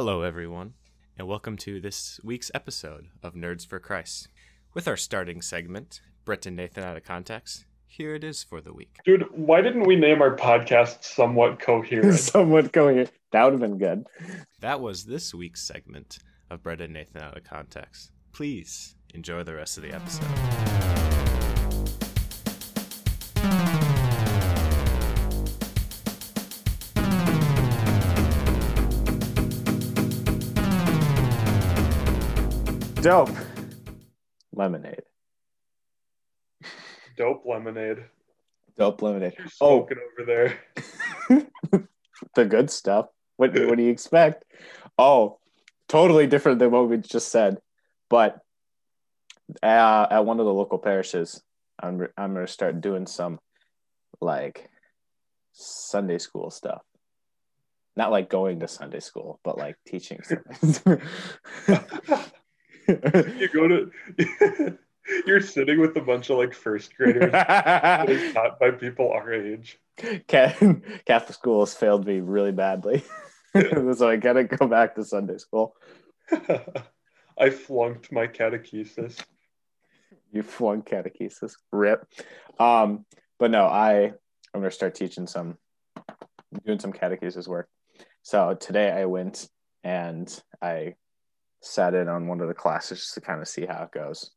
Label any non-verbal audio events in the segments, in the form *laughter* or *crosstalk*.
Hello, everyone, and welcome to this week's episode of Nerds for Christ. With our starting segment, Brett and Nathan out of context, here it is for the week. Dude, why didn't we name our podcast somewhat coherent? *laughs* Somewhat going. That would have been good. That was this week's segment of Brett and Nathan out of context. Please enjoy the rest of the episode. Dope. Lemonade. Dope lemonade. Dope lemonade. You're Oh, smoking over there. *laughs* the good stuff. What what do you expect? Oh, totally different than what we just said. But uh, at one of the local parishes, I'm I'm gonna start doing some like Sunday school stuff. Not like going to Sunday school, but like teaching. *laughs* *laughs* You go to *laughs* you're sitting with a bunch of like first graders *laughs* taught by people our age. *laughs* Catholic school has failed me really badly. so I gotta go back to Sunday school. I flunked my catechesis. You flunk catechesis. Rip. Um, but no, I I'm gonna start teaching some doing some catechesis work. So today I went and I sat in on one of the classes just to kind of see how it goes.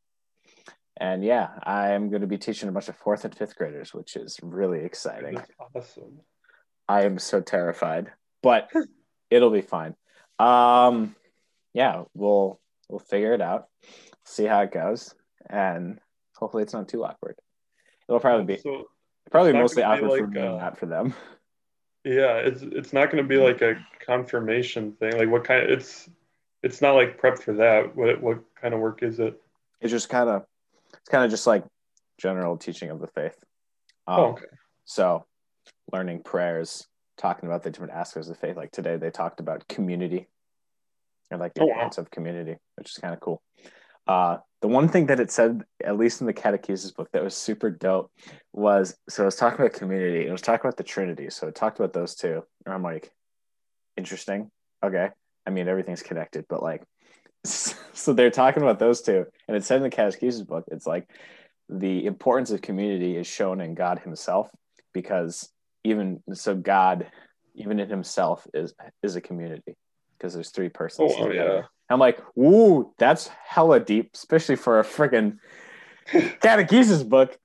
And yeah, I'm going to be teaching a bunch of fourth and fifth graders, which is really exciting. That's awesome. I am so terrified, but *laughs* it'll be fine. Um, yeah, we'll we'll figure it out, see how it goes, and hopefully it's not too awkward. It'll probably be So probably mostly awkward for me, uh, not for them. *laughs* yeah, it's it's not gonna be like a confirmation thing. Like what kind it's it's not like prep for that. What what kind of work is it? It's just kind of it's kind of just like general teaching of the faith. Um, Oh, okay. So, learning prayers, talking about the different aspects of faith. Like today, they talked about community and like the Oh, wow. importance of community, which is kind of cool. Uh, the one thing that it said, at least in the catechesis book, that was super dope was so it was talking about community. It was talking about the Trinity. So it talked about those two. And I'm like, interesting. Okay. I mean, everything's connected, but like, *laughs* so they're talking about those two. And it said in the catechesis book, it's like, the importance of community is shown in God Himself because even so, God, even in Himself, is is a community because there's three persons. Oh, oh yeah. I'm like, ooh, that's hella deep, especially for a freaking *laughs* catechesis book.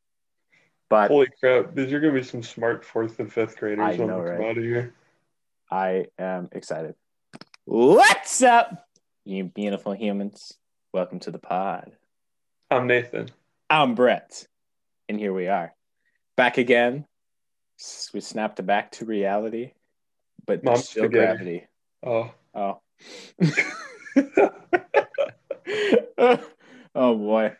But Holy crap! These are gonna be some smart fourth and fifth graders I know, right? out of here. I am excited. What's up, you beautiful humans? Welcome to the pod. I'm Nathan. I'm Brett, and here we are, back again. We snapped back to reality, but Mom there's still gravity. Oh, Oh, *laughs* oh boy.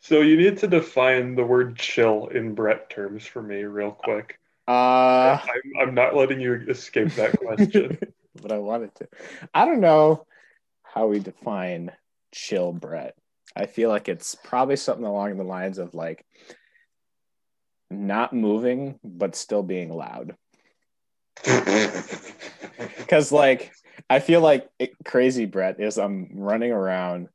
so you need to define the word chill in Brett terms for me, real quick. Uh, I'm, I'm not letting you escape that question. *laughs* but I wanted to. I don't know how we define chill, Brett. I feel like it's probably something along the lines of like not moving but still being loud. *laughs* Because like I feel like it, crazy Brett is I'm running around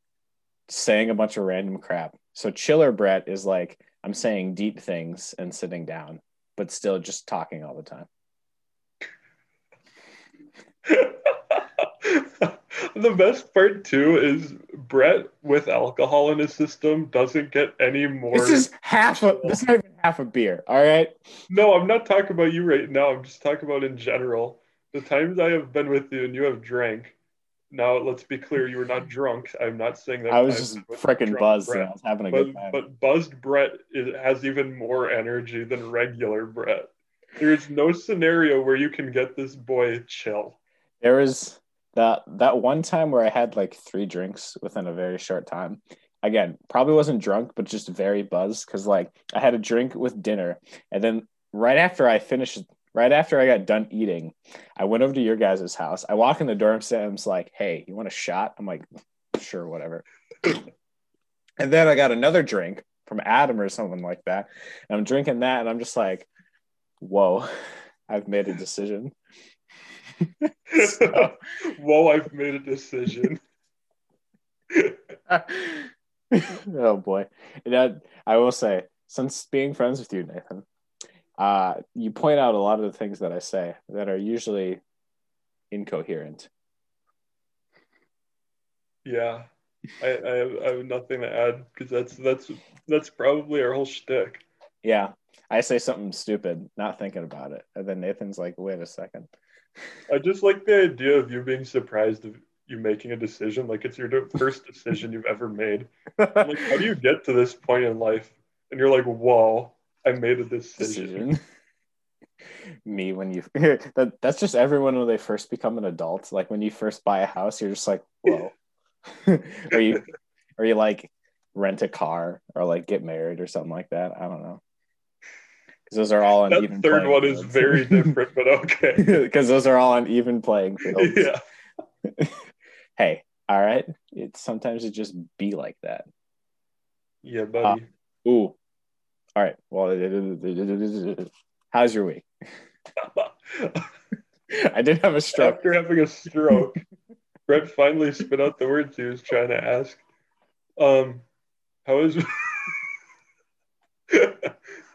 saying a bunch of random crap. So chiller Brett is like I'm saying deep things and sitting down, but still just talking all the time. *laughs* the best part too is Brett with alcohol in his system doesn't get any more. This is half a this is not even half a beer. All right. No, I'm not talking about you right now. I'm just talking about in general. The times I have been with you and you have drank. Now, let's be clear, you were not drunk. I'm not saying that. I was just freaking buzzed Brett. I was having a But, good time. but buzzed Brett is, has even more energy than regular Brett. There is no scenario where you can get this boy chill. There was that that one time where I had like three drinks within a very short time. Again, probably wasn't drunk, but just very buzzed because like I had a drink with dinner, and then right after I finished, right after I got done eating, I went over to your guys' house. I walk in the and Sam's like, "Hey, you want a shot?" I'm like, "Sure, whatever." and then I got another drink from Adam or something like that, and I'm drinking that, and I'm just like, "Whoa, I've made a decision." *laughs* So- Whoa, I've made a decision. *laughs* oh boy. And that, I will say, since being friends with you, Nathan, uh, you point out a lot of the things that I say that are usually incoherent. Yeah, I, I, have, I have nothing to add because that's that's that's probably our whole shtick. Yeah. I say something stupid, not thinking about it. And then Nathan's like, wait a second. *laughs* I just like the idea of you being surprised of you making a decision, like it's your first decision you've ever made. I'm like, how do you get to this point in life? And you're like, whoa, I made a decision. *laughs* Me when you *laughs* that that's just everyone when they first become an adult. Like when you first buy a house, you're just like, whoa. or you or you like rent a car or like get married or something like that. I don't know. Because those are all on even. That even third one is very *laughs* different, but okay. *laughs* because those are all on even playing fields. yeah. *laughs* Hey, all right. It's sometimes it just be like that. Yeah, buddy. Ooh. All right. Well, how's your week? I did have a stroke. After having a stroke, Brett finally spit out the words he was trying to ask. Um, how is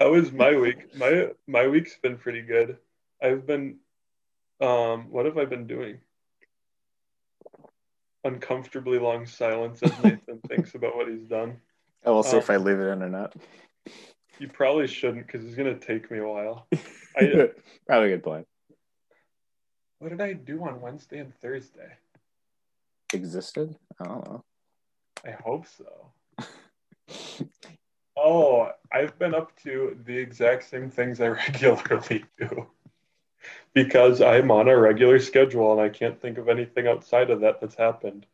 how is my week? My my week's been pretty good. I've been um, what have I been doing? Uncomfortably long silence as Nathan *laughs* thinks about what he's done. I will see if Um, I leave it in or not. You probably shouldn't because it's gonna take me a while. *laughs* I, Probably a good point. what did I do on Wednesday and Thursday? Existed? I don't know. I hope so. *laughs* Oh, I've been up to the exact same things I *laughs* regularly do because I'm on a regular schedule and I can't think of anything outside of that that's happened.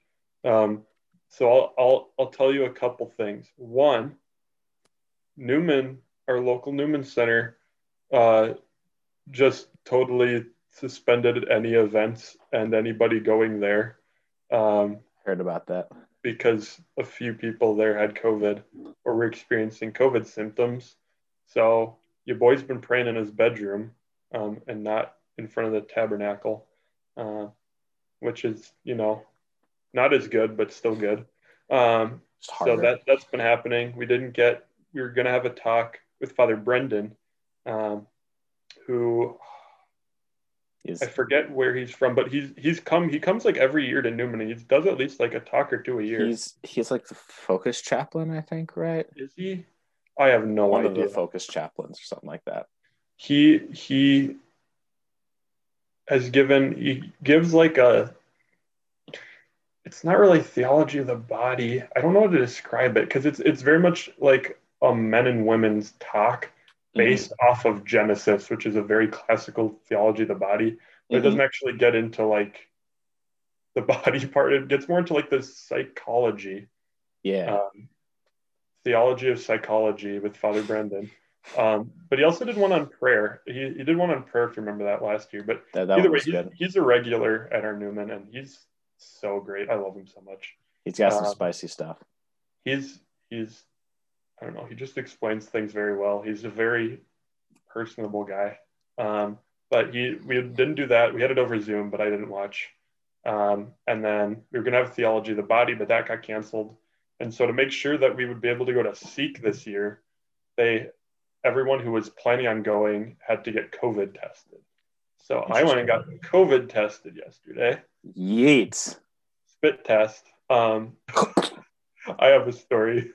Um, so I'll, I'll I'll tell you a couple things. One, Newman, our local Newman Center, uh, just totally suspended any events and anybody going there. Um, Heard about that. Because a few people there had COVID or were experiencing COVID symptoms. So your boy's been praying in his bedroom um, and not in front of the tabernacle, uh, which is, you know, not as good, but still good. Um, so that that's been happening. We didn't get. We were gonna have a talk with Father Brendan, um, who is I forget where he's from, but he's he's come. He comes like every year to Newman. and He does at least like a talk or two a year. he's he's like the focus chaplain, I think, right? Is he? I have no One of idea. the focus chaplains or something like that. he he has given he gives like a it's not really theology of the body. I don't know how to describe it because it's it's very much like a men and women's talk based off of Genesis, which is a very classical theology of the body. But it Mhm. doesn't actually get into like the *laughs* body part. It gets more into like the psychology Yeah. um, theology of psychology with Father Brendan. Um, but he also did one on prayer. He, he did one on prayer, if you remember that last year. But that that either way, he's, he's a regular at our Newman, and he's so great. I love him so much. He's got some um, spicy stuff. He's he's I don't know. He just explains things very well. He's a very personable guy. Um, but he we didn't do that. We had it over Zoom, but I didn't watch. Um, and then we were gonna have theology of the body, but that got canceled. And so to make sure that we would be able to go to Seek this year, they everyone who was planning on going had to get COVID tested. So I went and got COVID tested yesterday Yeet. spit test. Um, *laughs* I have a story.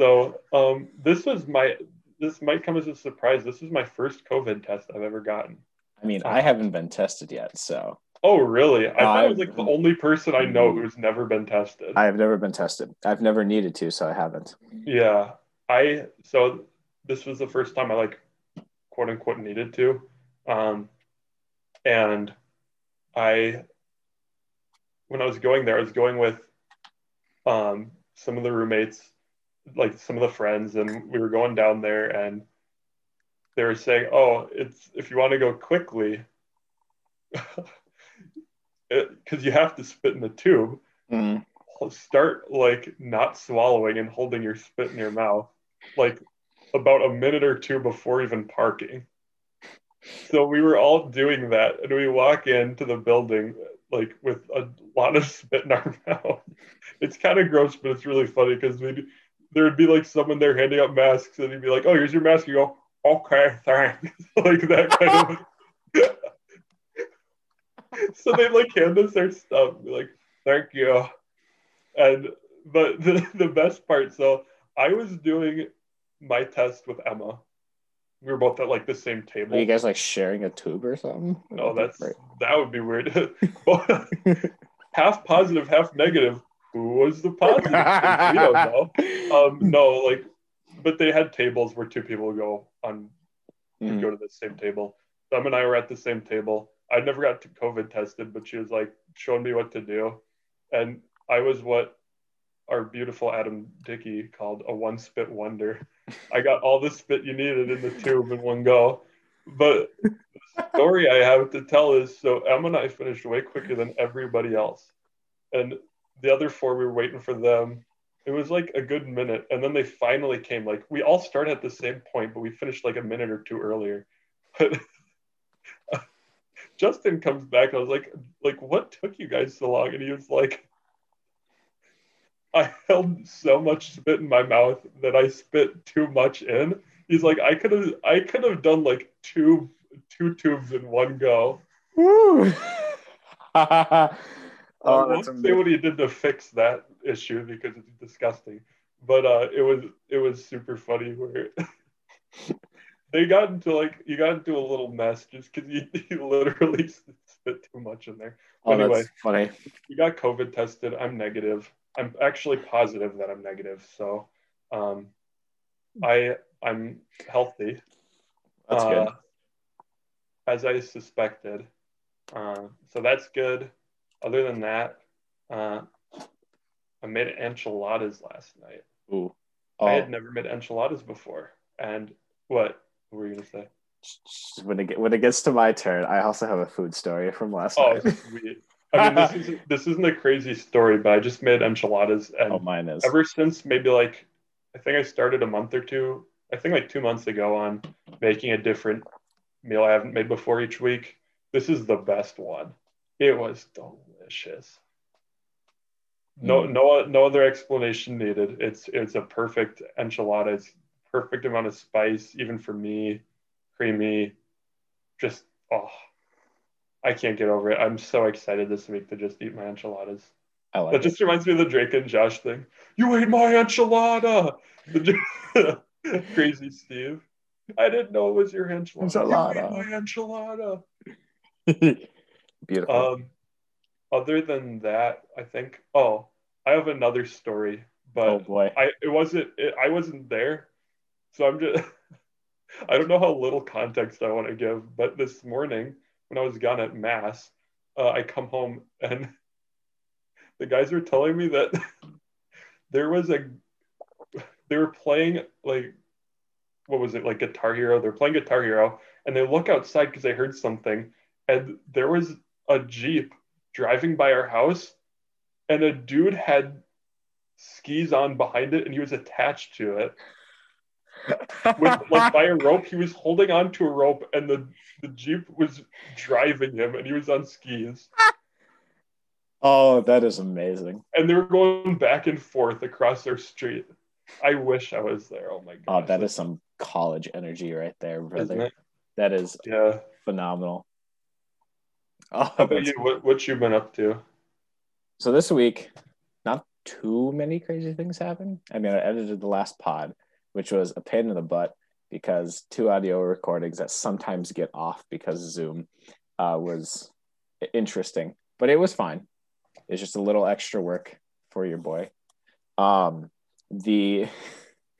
So um, this was my. This might come as a surprise. This is my first COVID test I've ever gotten. I mean, I haven't been tested yet, so Oh, really? I thought I was like the only person I know who's never been tested. I've never been tested. I've never needed to, so I haven't. Yeah, I. So this was the first time I like, quote unquote, needed to, um, and I. When I was going there, I was going with, um, some of the roommates, like some of the friends, and we were going down there, and they were saying, "Oh, it's if you want to go quickly." *laughs* Because you have to spit in the tube, Mm. start like not swallowing and holding your spit in your mouth like about a minute or two before even parking so we were all doing that, and we walk into the building like with a lot of *laughs* spit in our *laughs* mouth. It's kind of gross, but it's really funny because we there would be like someone there handing out masks, and he'd be like, "Oh, here's your mask." You go, "Okay, thanks," *laughs* like that kind of. *laughs* so they like hand us their stuff, be like, "Thank you," and but *laughs* the the best part, so I was doing my test with Emma. We were both at like the same table. Are you guys like sharing a tube or something? No, that's Right. that would be weird. half positive, half negative. Who was the positive? we don't know. *laughs* Um, no, like, but they had tables where two people would go on Mhm. go to the same table. Them and I were at the same table. I never got to COVID tested, but she was like showing me what to do, and I was what our beautiful Adam Dickey called a one spit wonder. I got all the spit you needed in the tube in one go. But the story I have to tell is so Emma and I finished way quicker than everybody else. And the other four, we were waiting for them. It was like a good minute. And then they finally came. Like we all started at the same point, but we finished like a minute or two earlier. But *laughs* Justin comes back. I was like, like, what took you guys so long? And he was like, I held so much spit in my mouth that I spit too much in. He's like, I could have, I could have done like two, two tubes in one go. *laughs* Oh, won't that's say what he did to fix that issue because it's disgusting. But uh, it was, it was super funny where *laughs* they got into like, you got into a little mess just because you, *laughs* you literally spit too much in there. Oh, anyway. that's funny. you got COVID tested. I'm negative. I'm actually positive that I'm negative. So, um, I I'm healthy. That's good. uh, As I suspected. Uh, so that's good. Other than that, uh, I made enchiladas last night. Ooh. I Oh, had never made enchiladas before. And what? What were you gonna say? when it get- when it gets to my turn, I also have a food story from last Oh, night. sweet. I mean, this isn't *laughs* this isn't a crazy story, but I just made enchiladas and oh, mine is. ever since maybe like I think I started a month or two, I think like two months ago on making a different meal I haven't made before each week. This is the best one. It was delicious. No, Mm. no, no other explanation needed. It's it's a perfect enchilada. It's perfect amount of spice, even for me, creamy. Just oh, I can't get over it. I'm so excited this week to just eat my enchiladas. I like That it. just reminds me of the Drake and Josh thing. You ate my enchilada. *laughs* Crazy Steve. I didn't know it was your enchilada. Enchilada. You ate my enchilada. *laughs* Beautiful. Um, other than that, I think. Oh, I have another story, but oh boy. I it wasn't. It, I wasn't there, so I'm just. *laughs* I don't know how little context I want to give, but this morning when I was gone at mass, uh, I come home and *laughs* the guys were telling me that *laughs* there was a they were playing like what was it like Guitar Hero? They're playing Guitar Hero, and they look outside because they heard something, and there was a jeep driving by our house, and a dude had skis on behind it, and he was attached to it with like by a rope. He was holding on to a rope, and the the jeep was driving him, and he was on skis, oh, that is amazing. and they were going back and forth across their street. I wish I was there. Oh my god! Oh, that is some college energy right there, brother. That is Yeah. phenomenal. Oh, How about you? What what you been up to? so this week, not too many crazy things happened. I mean, I edited the last pod, which was a pain in the butt because two audio recordings that sometimes get off because Zoom uh, was interesting, but it was fine. It's just a little extra work for your boy. Um, the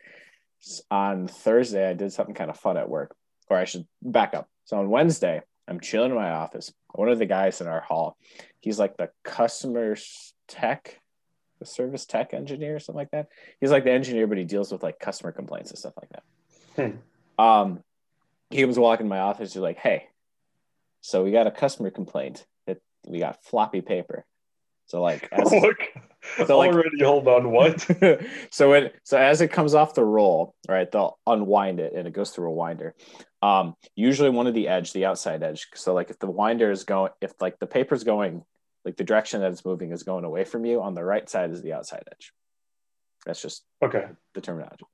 *laughs* on Thursday, I did something kind of fun at work, or I should back up. So on Wednesday, I'm chilling in my office. One of the guys in our hall, he's like the customer tech, the service tech engineer, or something like that. He's like the engineer, but he deals with like customer complaints and stuff like that. Um, he was walking in my office. He's like, "Hey, so we got a customer complaint that we got floppy paper." So like, *laughs* as, Look, So, like- already hold on. What? *laughs* so it so as it comes off the roll, right? They'll unwind it and it goes through a winder. Um, usually one of the edge, the outside edge. So like if the winder is going, if like the paper's going, like the direction that it's moving is going away from you, on the right side is the outside edge. That's just Okay. the terminology.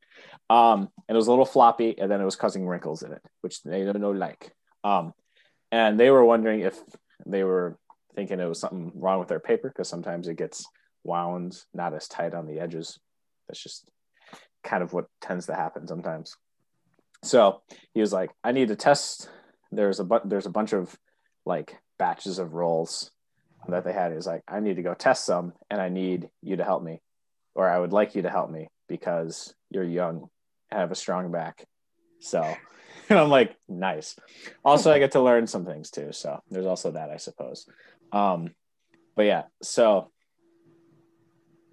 Um, and it was a little floppy, and then it was causing wrinkles in it, which they don't know like. Um, and they were wondering if they were thinking it was something wrong with their paper because sometimes it gets wound not as tight on the edges. That's just kind of what tends to happen sometimes. So he was like, "I need to test." There's a bu- there's a bunch of like batches of rolls that they had. He was like, "I need to go test some, and I need you to help me." or I would like you to help me because you're young have a strong back. So, *laughs* and I'm like, nice. Also, I get to learn some things too. So there's also that, I suppose. Um, but yeah, so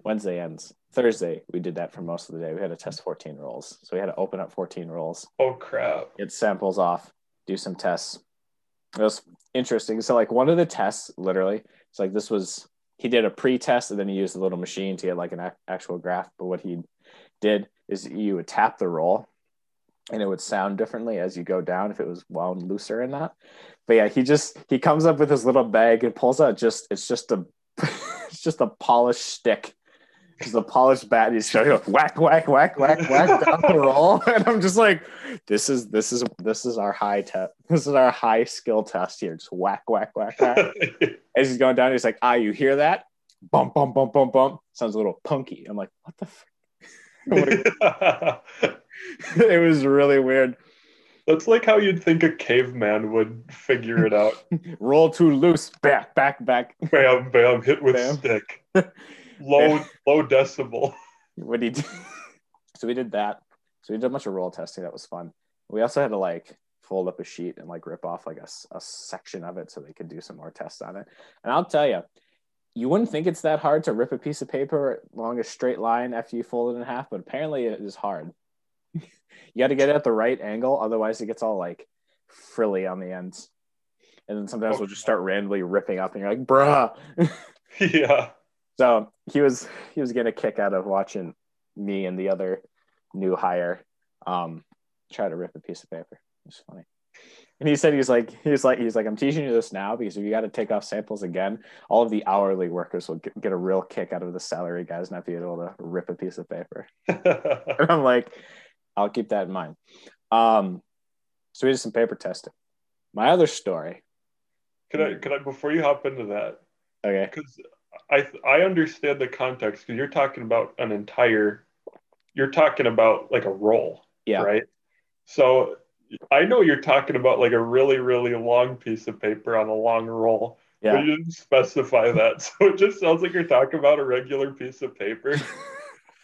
Wednesday ends. Thursday, we did that for most of the day. We had to test 14 rolls. So we had to open up 14 rolls, Oh crap. get samples off, do some tests. It was interesting. So, like, one of the tests, literally, it's like this was he did a pre-test and then he used a little machine to get like an ac- actual graph. But what he did is you would tap the roll and it would sound differently as you go down if it was wound looser or not. But yeah, he just he comes up with his little bag and pulls out just it's just a *laughs* it's just a polished stick. It's a polished bat. He's going whack, whack, whack, whack, whack *laughs* down the roll, *laughs* and I'm just like, "This is this is this is our high test. This is our high skill test here. Just whack, whack, whack, whack." *laughs* as he's going down, he's like, ah, you hear that? Bump, bump, bump, bump, bump. Sounds a little punky. I'm like, what the f-? it was really weird. That's like how you'd think a caveman would figure it out. Roll too loose. Back, back, back. bam, bam, hit with Bam. stick. Low, *laughs* low decibel. What he did. *laughs* So we did that. So we did a bunch of roll testing. That was fun. We also had to like fold up a sheet and like rip off like a, a section of it so they could do some more tests on it. And I'll tell you, you wouldn't think it's that hard to rip a piece of paper along a straight line after you fold it in half, but apparently it is hard. *laughs* you got to get it at the right angle, otherwise it gets all like frilly on the ends. And then sometimes Oh, we'll just start randomly ripping up, and you're like, "Bruh." Yeah. So he was he was getting a kick out of watching me and the other new hire um, try to rip a piece of paper. It was funny. And he said he's like he's like he's like I'm teaching you this now because if you got to take off samples again, all of the hourly workers will get, get a real kick out of the salary guys not being able to rip a piece of paper. *laughs* And I'm like, I'll keep that in mind. Um, so we did some paper testing. My other story. Can I, can I, before you hop into that, Okay. because I, I understand the context because you're talking about an entire, you're talking about like a roll, Yeah. right? So I know you're talking about like a really, really long piece of paper on a long roll, Yeah. but you didn't specify that. *laughs* So it just sounds like you're talking about a regular piece of paper,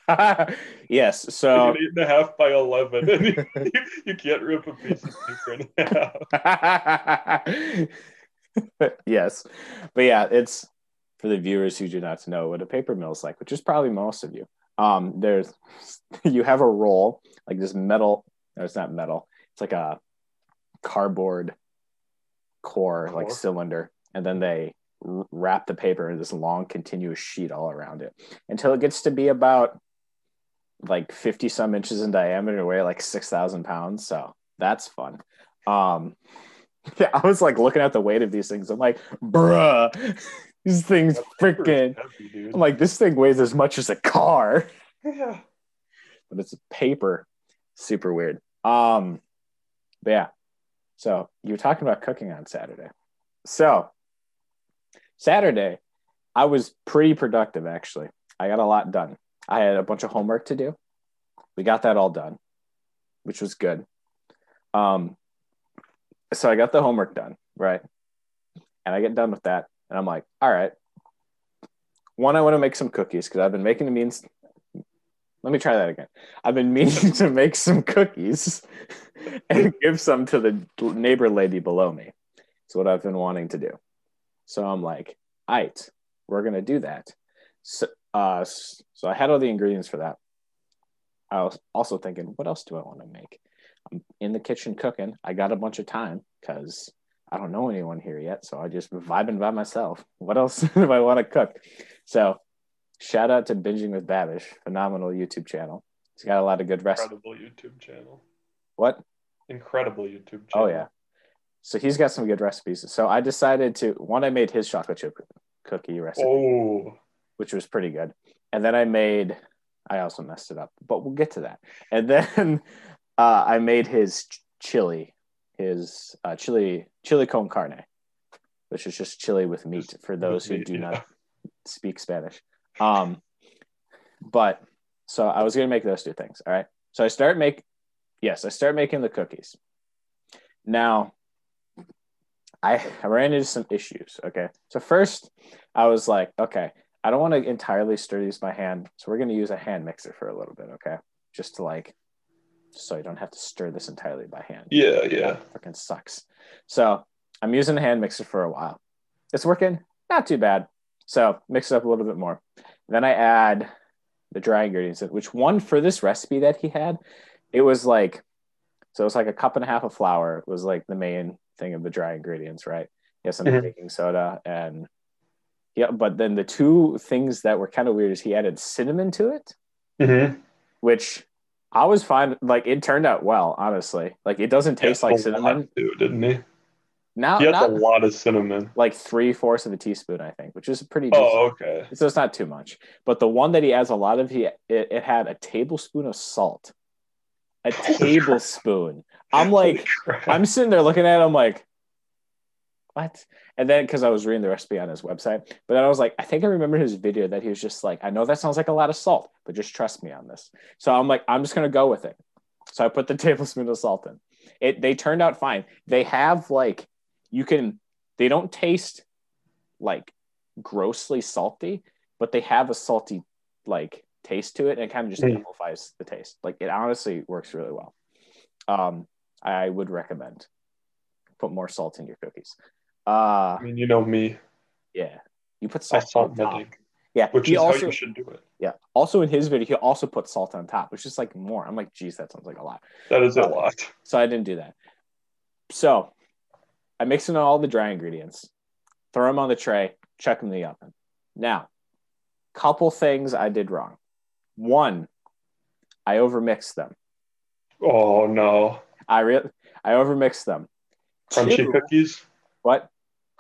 *laughs* yes. like So an eight and a half by 11, and you, *laughs* you, you can't rip a piece of paper in half. yes, but yeah, it's for the viewers who do not know what a paper mill is like, which is probably most of you. Um, there's *laughs* you have a roll like this metal. No, it's not metal. It's like a cardboard core, like cylinder, and then they wrap the paper in this long continuous sheet all around it until it gets to be about like 50 some inches in diameter weigh like 6000 pounds so that's fun um *laughs* yeah i was like looking at the weight of these things i'm like bruh *laughs* these things freaking i'm like this thing weighs as much as a car. Yeah. but it's paper. Super weird. Um but yeah. So you were talking about cooking on saturday. So saturday i was pretty productive actually. I got a lot done. I had a bunch of homework to do. We got that all done which was good. Um so i got the homework done right? And i get done with that and i'm like all right. One i want to make some cookies because i've been making the means let me try that again. I've been meaning *laughs* to make some cookies *laughs* and give some to the neighbor lady below me. It's what i've been wanting to do. So i'm like all right we're gonna do that. So uh so i had all the ingredients for that. I was also thinking what else do i want to make? I'm in the kitchen cooking. I got a bunch of time because i don't know anyone here yet so i just vibing by myself what else *laughs* do i want to cook so shout out to binging with babish phenomenal youtube channel he's got a lot of good recipes Incredible YouTube channel. what incredible YouTube channel. Oh yeah. So he's got some good recipes. So I decided to one. I made his chocolate chip cookie recipe, Oh, which was pretty good, and then I made. I also messed it up, but we'll get to that. And then *laughs* uh, I made his chili, his uh, chili chili con carne, which is just chili with meat for those who do yeah. not speak Spanish. Um, but so I was gonna make those two things. All right. So I start make yes, I start making the cookies. Now I, I ran into some issues. Okay. So first I was like, okay, I don't want to entirely stir these by hand. So we're gonna use a hand mixer for a little bit, okay? Just to like so I don't have to stir this entirely by hand yeah, yeah. fucking sucks. So I'm using a hand mixer for a while. It's working, not too bad. So mix it up a little bit more. Then I add the dry ingredients, which one for this recipe that he had, it was like, so it was like a cup and a half of flour was like the main thing of the dry ingredients, right? Yes, some Mhm. baking soda and yeah, but then the two things that were kind of weird is he added cinnamon to it, hmm which I was fine. Like it turned out well, honestly. Like it doesn't taste like cinnamon. too, didn't he? Now, He has not a lot of cinnamon. like three fourths of a teaspoon, I think, which is pretty. Oh, decent. Oh, okay. So it's not too much. But the one that he adds a lot of, he it, it had a tablespoon of salt. A tablespoon. I'm like, I'm sitting there looking at him like, what? And then because I was reading the recipe on his website, but then I was like, I think I remember his video that he was just like, I know that sounds like a lot of salt, but just trust me on this. So I'm like, I'm just gonna go with it. So I put the *laughs* tablespoon of salt in. It they turned out fine. They have like you can they don't taste like grossly salty, but they have a salty like taste to it and it kind of just Mm. amplifies the taste. Like it honestly works really well. Um, I would recommend put more salt in your cookies. Uh, I mean, you know me. yeah, you put salt salt on top. Yeah, which he is also how you should do it. yeah. Also in his video, he also put salt on top, which is like more. I'm like, geez, that sounds like a lot. That is a Uh, lot. So I didn't do that. So I mix in all the dry ingredients, throw them on the tray, chuck them in the oven. Now, couple things I did wrong. One, I overmixed them. Oh no. I re- I overmixed them. Crunchy Two- cookies. What?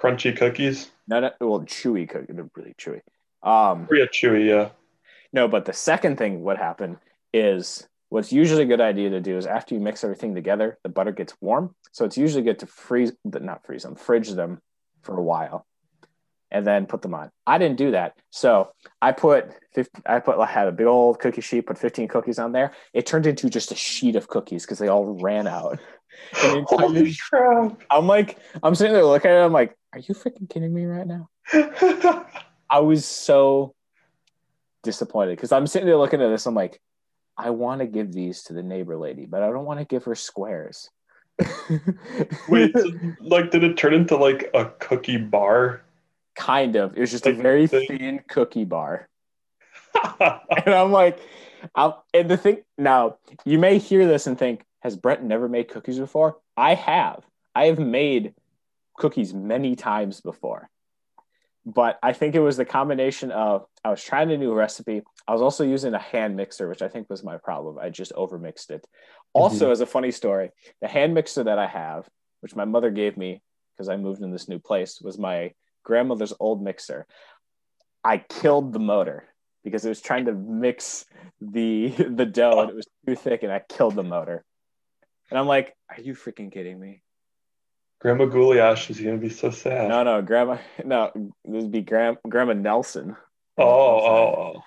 Crunchy cookies. No, no, well, chewy cookie. They're really chewy. Um, chewy. Yeah. No, but the second thing what happened is what's usually a good idea to do is after you mix everything together, the butter gets warm. So it's usually good to freeze, not freeze them, fridge them for a while, and then put them on. I didn't do that, so I put 50, I put I had a big old cookie sheet, put 15 cookies on there. It turned into just a sheet of cookies because they all ran out. And the entire- Holy crap. I'm like, I'm sitting there looking at it. I'm like, are you freaking kidding me right now? *laughs* I was so disappointed because I'm sitting there looking at this. I'm like, I want to give these to the neighbor lady, but I don't want to give her squares. *laughs* Wait, like, did it turn into like a cookie bar? kind of. It was just a very they- thin cookie bar, *laughs* and I'm like, I'm, and the thing now, you may hear this and think, has Brett never made cookies before? I have. I have made cookies many times before. But I think it was the combination of I was trying a new recipe. I was also using a hand mixer, which I think was my problem. I just overmixed it. Mm-hmm. Also, as a funny story, the hand mixer that I have, which my mother gave me because I moved in this new place, was my grandmother's old mixer. I killed the motor because it was trying to mix the *laughs* the dough and it was too thick and I killed the motor. And I'm like, are you freaking kidding me? Grandma Goulash is gonna be so sad. No, no, grandma, no, this would be Gram, Grandma Nelson. oh, oh, oh.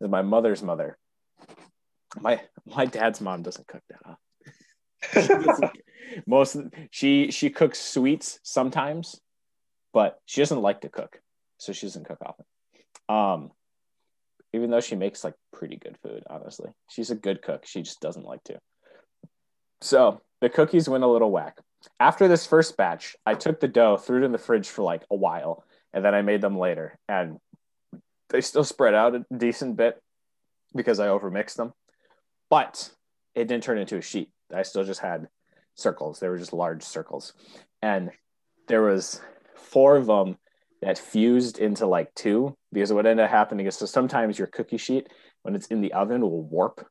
This is my mother's mother. My my dad's mom doesn't cook that. She *laughs* Most she she cooks sweets sometimes, but she doesn't like to cook, so she doesn't cook often. Um, even though she makes like pretty good food, honestly, she's a good cook. She just doesn't like to. So the cookies went a little whack. After this first batch, I took the dough, threw it in the fridge for like a while, and then I made them later. And they still spread out a decent bit because I overmixed them, but it didn't turn into a sheet. I still just had circles. They were just large circles, and there was four of them that fused into like two because what ended up happening is so sometimes your cookie sheet when it's in the oven will warp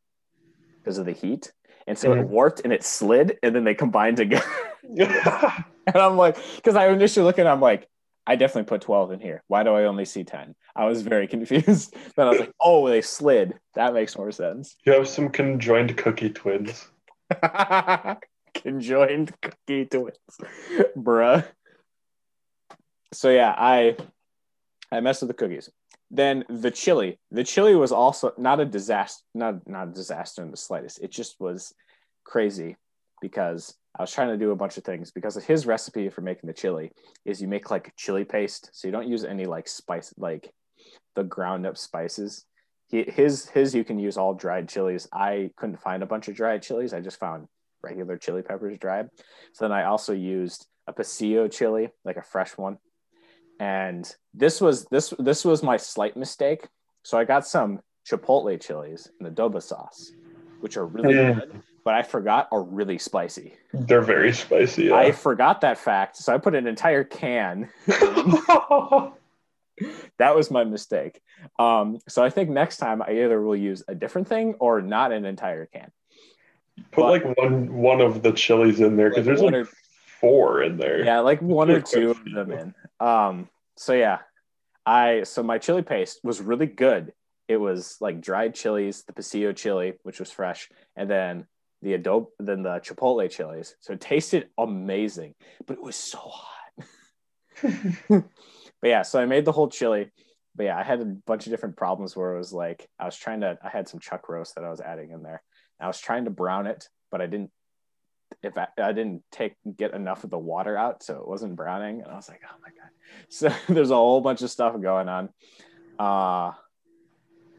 because of the heat and so it Mhm. warped and it slid, and then they combined together. *laughs* *laughs* and I'm like, because I initially look and I'm like, I definitely put 12 in here. Why do I only see 10? I was very *laughs* confused. then I was like, oh, they slid. That makes more sense. You have some conjoined cookie twins. Conjoined cookie twins, bruh. So yeah, I I messed with the cookies. Then the chili. The chili was also not a disaster, not not a disaster in the slightest. It just was crazy because I was trying to do a bunch of things because his recipe for making the chili is you make like chili paste, so you don't use any like spice like the ground up spices. He, his his you can use all dried chilies. I couldn't find a bunch of dried chilies. I just found regular chili peppers dried. So then I also used a pasillo chili, like a fresh one. And this was this this was my slight mistake. So I got some chipotle chilies in adobo sauce, which are really Mm. good, but I forgot are really spicy. They're very spicy. I forgot that fact, so I put an entire can. *laughs* that was my mistake. Um, so I think next time I either will use a different thing or not an entire can. Put like one one of the chilies in there because Like there's like or- four in there. Yeah, like one or two of them in. Um, so yeah, I so my chili paste was really good. It was like dried chilies, the pasillo chili, which was fresh, and then the adobe, then the chipotle chilies. So it tasted amazing, but it was so hot. *laughs* but yeah, so I made the whole chili. But yeah, I had a bunch of different problems where it was like I was trying to. I had some chuck roast that I was adding in there. I was trying to brown it, but I didn't. If I, I didn't take get enough of the water out, so it wasn't browning, and I was like, oh my god. *laughs* So *laughs* there's a whole bunch of stuff going on. Uh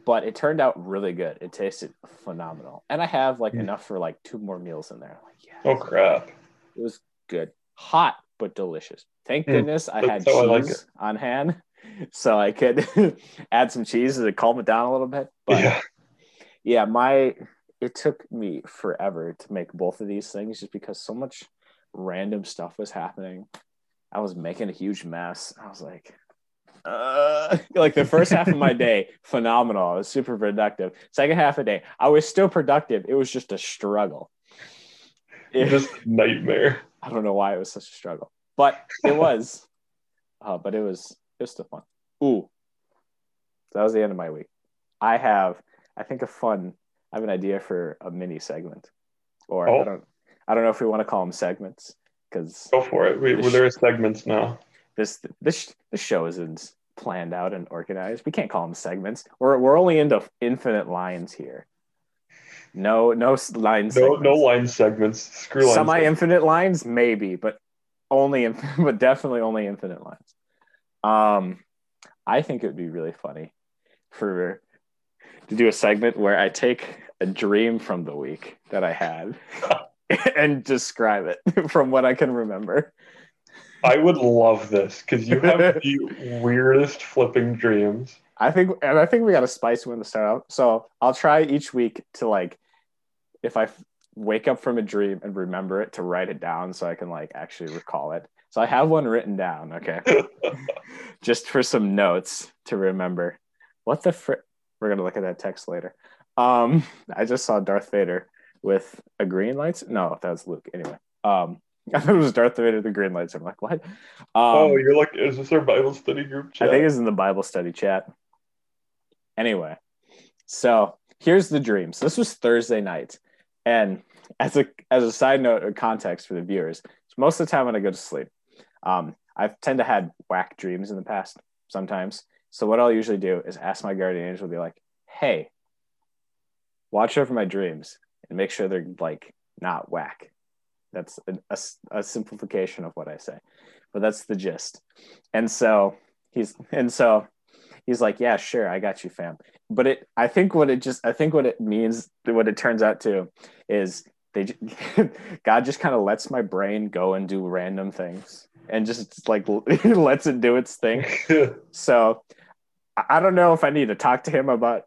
but it turned out really good. It tasted phenomenal, and I have like Mm. enough for like two more meals in there. Like, yeah, Oh crap. it was good, hot but delicious. Thank Mm, goodness I had how I like cheese on hand, *laughs* so I could add some cheese to calm it down a little bit. But yeah. yeah, my it took me forever to make both of these things just because so much random stuff was happening. I was making a huge mess. I was like, uh, like the first half of my day, *laughs* phenomenal. I was super productive. Second half of the day, I was still productive. It was just a struggle. It- *laughs* Just nightmare. I don't know why it was such a struggle, but it was. *laughs* uh, but it was it was still fun. Ooh, that was the end of my week. I have, I think, a fun. I have an idea for a mini segment, or Oh. I don't, I don't know if we want to call them segments because Go for it. We, well, there are segments now. this this this show isn't planned out and organized. We can't call them segments. We're we're only into infinite lines here. No no s- line No, segments. no line segments. Screw line. Semi segments. infinite lines, maybe, but only, *laughs* but definitely only infinite lines. Um, I think it would be really funny for to do a segment where I take a dream from the week that I had *laughs* and describe it *laughs* from what I can remember. I would love this because you have *laughs* the weirdest flipping dreams. I think, and I think we got a spice one to start out. So I'll try each week to like, if I f- wake up from a dream and remember it, to write it down so I can like actually recall it. So I have one written down. Okay, just for some notes to remember. What the fr? We're gonna look at that text later. Um, *laughs* I just saw Darth Vader with a green lights. No, that was Luke. Anyway, um, *laughs* I thought it was Darth Vader with the green lights. I'm like, what? Um, oh, you're like, is this our Bible study group chat? I think it's in the Bible study chat. Anyway, so here's the dream. So this was Thursday night, and as a as a side note or context for the viewers, most of the time when I go to sleep, um, I tend to had whack dreams in the past sometimes. So what I'll usually do is ask my guardian angel, to be like, "Hey, watch over my dreams and make sure they're like not whack." That's a, a, a simplification of what I say, but that's the gist. And so he's and so he's like yeah sure i got you fam but it i think what it just i think what it means what it turns out to is they *laughs* god just kind of lets my brain go and do random things and just like *laughs* lets it do its thing *laughs* so I- don't know if i need to talk to him about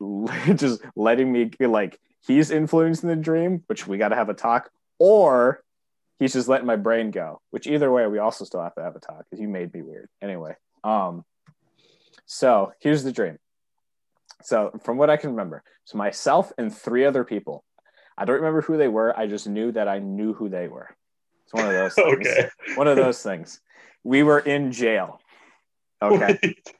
*laughs* just letting me like he's influencing the dream which we got to have a talk or he's just letting my brain go which either way we also still have to have a talk because you made me weird anyway um so here's the dream. So from what I can remember, so myself and three other people, I don't remember who they were. I just knew that I knew who they were. It's one of those *laughs* things. okay. One of those things. We were in jail. *laughs* Okay. Wait,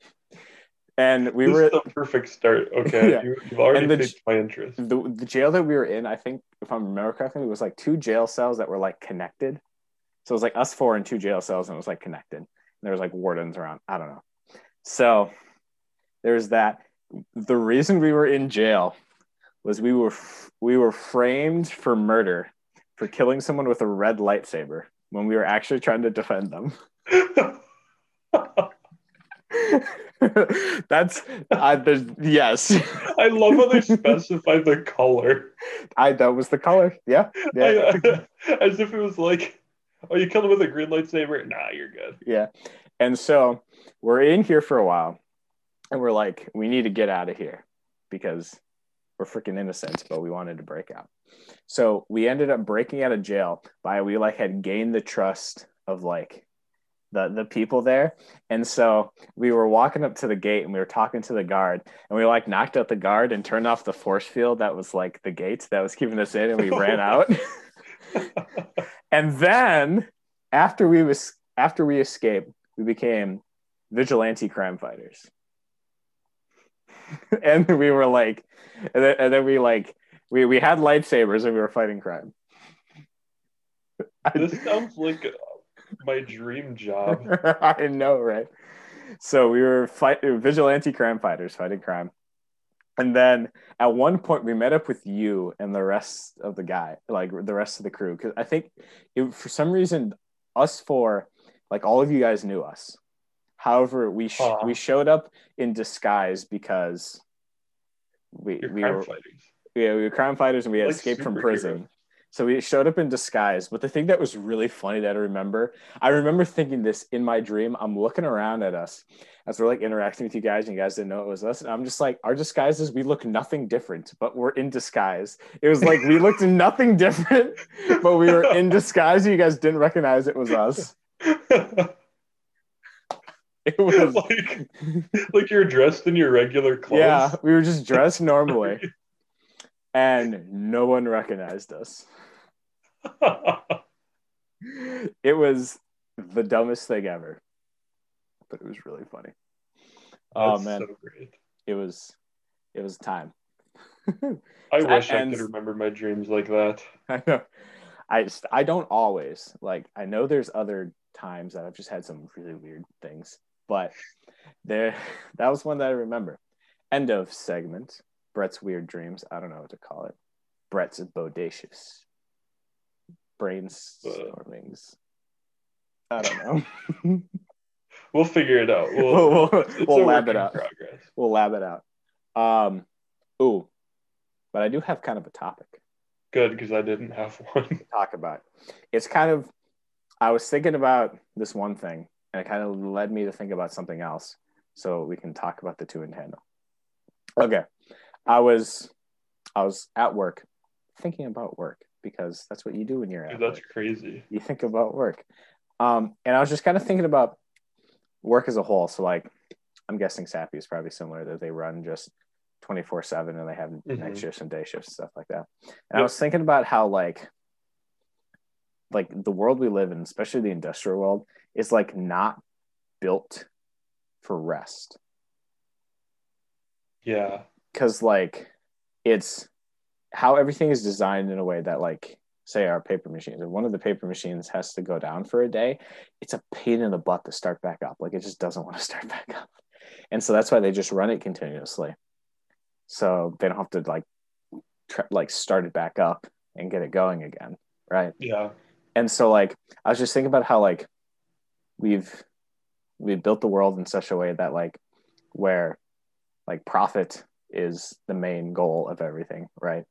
And we this were the perfect start. Okay, *laughs* Yeah. you, you've already And the piqued my interest. the, the jail that we were in, I think, if I remember correctly, it was like two jail cells that were like connected. So it was like us four in two jail cells, and it was like connected. And there was like wardens around. I don't know. So there's that. The reason we were in jail was we were we were framed for murder for killing someone with a red lightsaber when we were actually trying to defend them. *laughs* *laughs* *laughs* That's I there's yes. I love how they *laughs* specify the color. I that was the color. Yeah. Yeah. I- *laughs* as if it was like, oh, you killed him with a green lightsaber? Nah, you're good. Yeah. And so we're in here for a while and we're like, we need to get out of here because we're freaking innocent, but we wanted to break out. So we ended up breaking out of jail by we like had gained the trust of like the the people there. And so we were walking up to the gate and we were talking to the guard and we like knocked out the guard and turned off the force field that was like the gate that was keeping us in and we *laughs* ran out. *laughs* and then after we was after we escaped, we became vigilante crime fighters. *laughs* and we were like, and then, and then we like, we, we had lightsabers and we were fighting crime. This sounds like my dream job. *laughs* I know, right? So we were fight vigilante crime fighters fighting crime. And then at one point we met up with you and the rest of the guy, like the rest of the crew. Cause I think it, for some reason, us four, like all of you guys knew us. However, we sh- Aw. we showed up in disguise because we You're we were fighters. yeah, we were crime fighters and we had Like escaped from prison. So we showed up in disguise. But the thing that was really funny that I remember, I remember thinking this in my dream. I'm looking around at us as we're like interacting with you guys, and you guys didn't know it was us. And I'm just like, our disguises, we look nothing different, but we're in disguise. It was like we looked *laughs* nothing different, but we were in disguise. And You guys didn't recognize it was us. *laughs* It was like, like you're dressed in your regular clothes. yeah, we were just dressed normally, *laughs* and no one recognized us. *laughs* it was the dumbest thing ever, but it was really funny. Oh man, so it was it was time. *laughs* I wish I ends- could remember my dreams like that. *laughs* I know. I just I don't always like. I know there's other times that I've just had some really weird things, but there that was one that I remember. End of segment. Brett's weird dreams. I don't know what to call it. Brett's bodacious brainstormings. I don't know. *laughs* We'll figure it out. We'll, we'll, we'll, we'll lab it out. Progress. We'll lab it out. Um, ooh, but I do have kind of a topic. Good, because I didn't have *laughs* one. to talk about. It's kind of I was thinking about this one thing and it kind of led me to think about something else. So we can talk about the two in tandem. Okay. I was I was at work thinking about work because that's what you do when you're at Dude, work. that's crazy. You think about work. Um, and I was just kind of thinking about work as a whole. So like I'm guessing Sappi is probably similar that they run just 24 7 and they have night Mhm. shifts and day shifts, and stuff like that. And I was thinking about how like like the world we live in, especially the industrial world, is like not built for rest. Yeah. Cause like it's how everything is designed in a way that like say our paper machines, if one of the paper machines has to go down for a day, it's a pain in the butt to start back up. Like it just doesn't want to start *laughs* back up. And so that's why they just run it continuously. So they don't have to like tr- like start it back up and get it going again. Right. Yeah. and so like i was just thinking about how like we've we've built the world in such a way that like where like profit is the main goal of everything right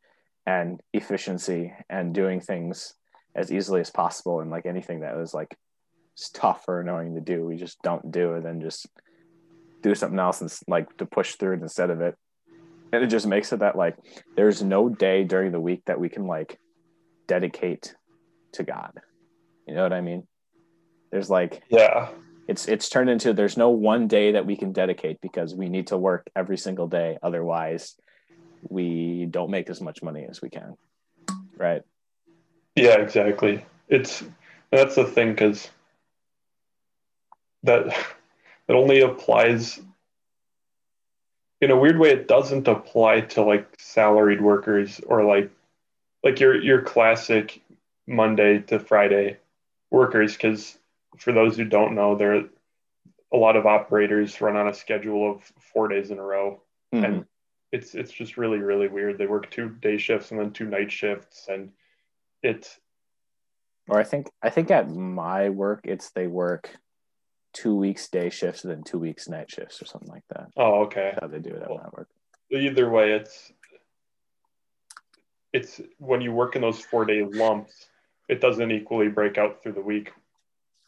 and efficiency and doing things as easily as possible and like anything that was like tough or annoying to do we just don't do it and just do something else and like to push through it instead of it and it just makes it that like there's no day during the week that we can like dedicate to God. You know what I mean? There's like Yeah. It's it's turned into there's no one day that we can dedicate because we need to work every single day otherwise we don't make as much money as we can. right? Yeah, exactly. It's that's the thing because that that only applies in a weird way. It doesn't apply to like salaried workers or like like your your classic Monday to Friday workers. Because for those who don't know, there are a lot of operators run on a schedule of four days in a row, Mhm. and it's it's just really really weird. They work two day shifts and then two night shifts, and it's Or I think I think at my work it's they work two weeks day shifts and then two weeks night shifts or something like that. oh okay. That's how they do it at my work. either way it's it's when you work in those four day lumps it doesn't equally break out through the week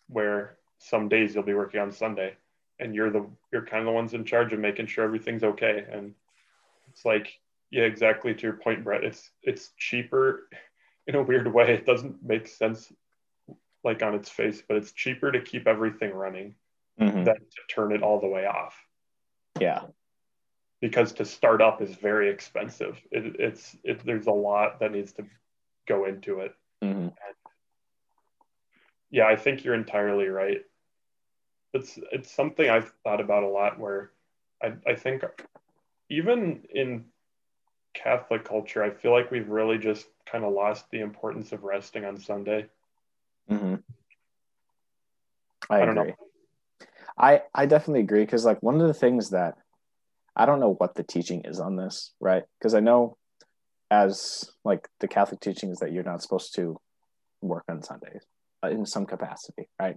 where some days you'll be working on sunday and you're the you're kind of the ones in charge of making sure everything's okay and it's like yeah exactly to your point brett it's it's cheaper *laughs* in a weird way it doesn't make sense like on its face but it's cheaper to keep everything running Mhm. than to turn it all the way off Yeah. because to start up is very expensive. It, it's it, there's a lot that needs to go into it. hmm Yeah, I think you're entirely right. It's it's something I've thought about a lot. Where I I think even in Catholic culture, I feel like we've really just kind of lost the importance of resting on Sunday. hmm I, I don't know. agree. I I definitely agree because like one of the things that I don't know what the teaching is on this, right? Because I know as like the Catholic teaching is that you're not supposed to work on Sundays Uh, in some capacity, right?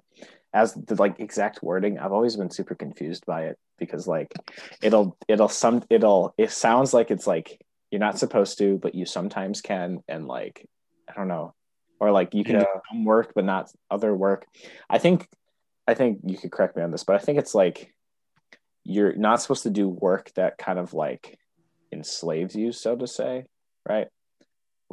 As the like exact wording, I've always been super confused by it because like it'll it'll some it'll it sounds like it's like you're not supposed to, but you sometimes can, and like I don't know, or like you can do some work but not other work. I think I think you could correct me on this, but I think it's like you're not supposed to do work that kind of like enslaves you, so to say, right?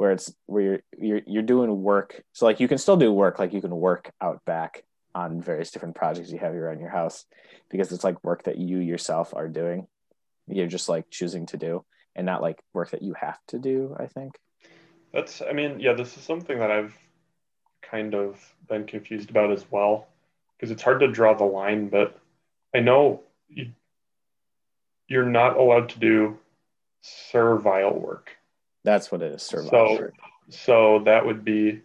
Where it's where you're you're you're doing work. So like you can still do work, like you can work out back on various different projects you have around your house because it's like work that you yourself are doing. You're just like choosing to do and not like work that you have to do, I think. That's I mean, yeah, this is something that I've kind of been confused about as well because it's hard to draw the line, but I know you, you're not allowed to do servile work. That's what it is, servile. So- So that would be,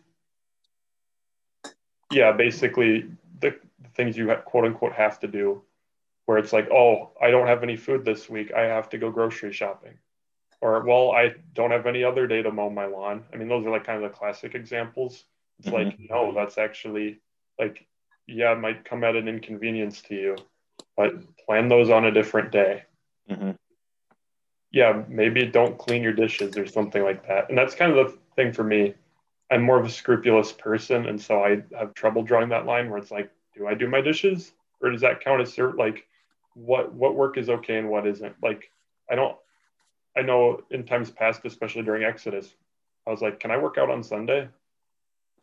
yeah, basically the, the things you quote unquote have to do, where it's like, oh, I don't have any food this week. I have to go grocery shopping. Or, well, I don't have any other day to mow my lawn. I mean, those are like kind of the classic examples. It's like, no, that's actually like, yeah, it might come at an inconvenience to you, but plan those on a different day Mhm. Yeah, maybe don't clean your dishes or something like that. And that's kind of the thing for me. I'm more of a scrupulous person, and so I have trouble drawing that line where it's like, do I do my dishes, or does that count as cert- like what what work is okay and what isn't? Like, I don't. I know in times past, especially during Exodus, I was like, can I work out on Sunday?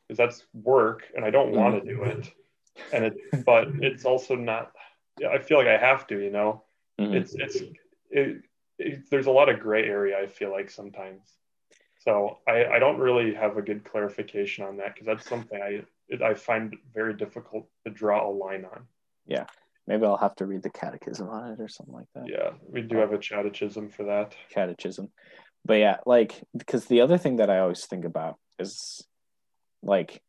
Because that's work, and I don't want to do it. And it, but it's also not. Yeah, I feel like I have to, you know Mhm. it's it's it, it, there's a lot of gray area i feel like sometimes so i i don't really have a good clarification on that because that's something i it, i find very difficult to draw a line on yeah Maybe I'll have to read the catechism on it or something like that. yeah we do have a catechism for that Catechism. But yeah, like because the other thing that I always think about is like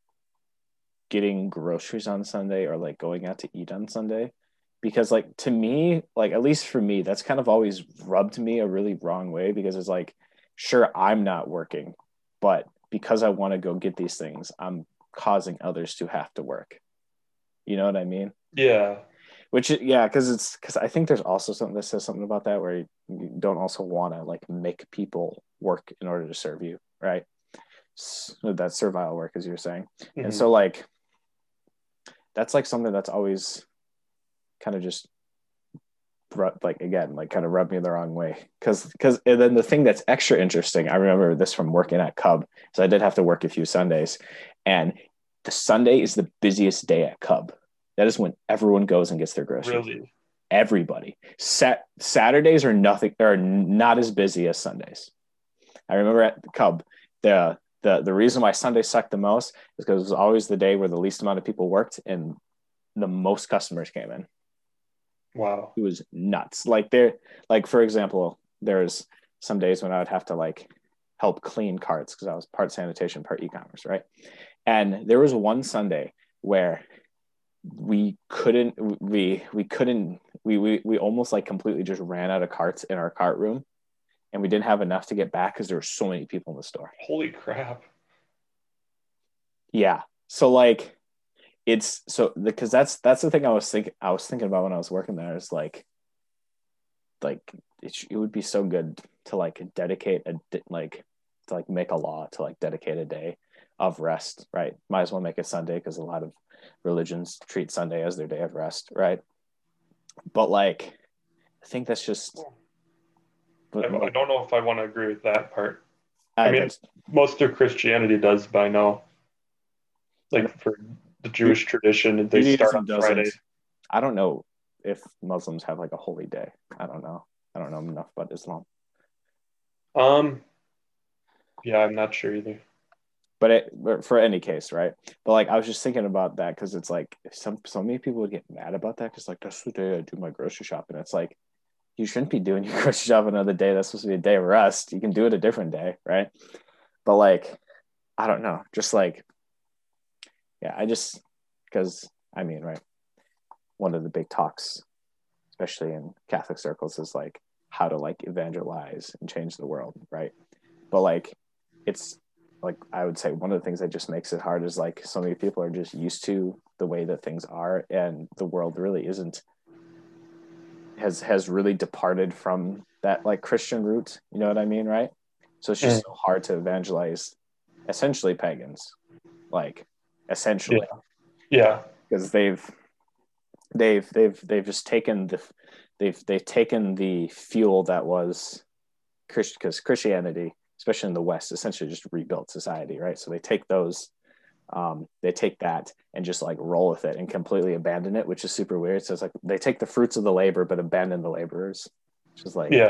getting groceries on Sunday or like going out to eat on Sunday. Because like to me, like at least for me, that's kind of always rubbed me a really wrong way because it's like, sure, I'm not working, but because I want to go get these things, I'm causing others to have to work. You know what I mean? yeah which yeah because it's because i think there's also something that says something about that where you, you don't also want to like make people work in order to serve you right so that's servile work as you're saying Mhm. and so like that's like something that's always kind of just like again like kind of rubbed me the wrong way. Because because and then the thing that's extra interesting i remember this from working at cub so i did have to work a few sundays and the sunday is the busiest day at cub. That is when everyone goes and gets their groceries. Really? Everybody. Sat- saturdays are nothing are not as busy as sundays. I remember at cub the the the reason why Sunday sucked the most is because it was always the day where the least amount of people worked and the most customers came in. Wow. It was nuts. Like there, like for example, there's some days when I would have to like help clean carts because I was part sanitation, part e-commerce, right? And there was one Sunday where we couldn't we we couldn't we we we almost like completely just ran out of carts in our cart room and we didn't have enough to get back because there were so many people in the store. Holy crap. Yeah. So like it's so because that's that's the thing I was thinking I was thinking about when I was working there is like like it, it would be so good to like dedicate a like to like make a law to like dedicate a day of rest, right? Might as well make it Sunday because a lot of religions treat Sunday as their day of rest, right? But like I think that's just I, I don't know if I want to agree with that part. I, I mean, most of Christianity does by now. Like for the Jewish tradition, they start on doesn't. Friday. I don't know if Muslims have like a holy day. I don't know. I don't know enough about Islam. Um, yeah, I'm not sure either. But it for any case, right? But like I was just thinking about that because it's like some so many people would get mad about that because like that's the day I do my grocery shopping. It's like you shouldn't be doing *laughs* your grocery shop another day. That's supposed to be a day of rest. You can do it a different day, right? But like, I don't know. Just like, yeah, I just because I mean, right? One of the big talks, especially in Catholic circles, is like how to like evangelize and change the world, right? But like, it's like I would say one of the things that just makes it hard is like so many people are just used to the way that things are, and the world really isn't has has really departed from that like Christian root. You know what I mean, right? So it's just mm. so hard to evangelize essentially pagans, like essentially. Yeah. Because they've they've they've they've just taken the they've they've taken the fuel that was Christian because Christianity, especially in the West, essentially just rebuilt society, right? So they take those um, they take that and just like roll with it and completely abandon it, which is super weird. So it's like they take the fruits of the labor but abandon the laborers, which is like yeah.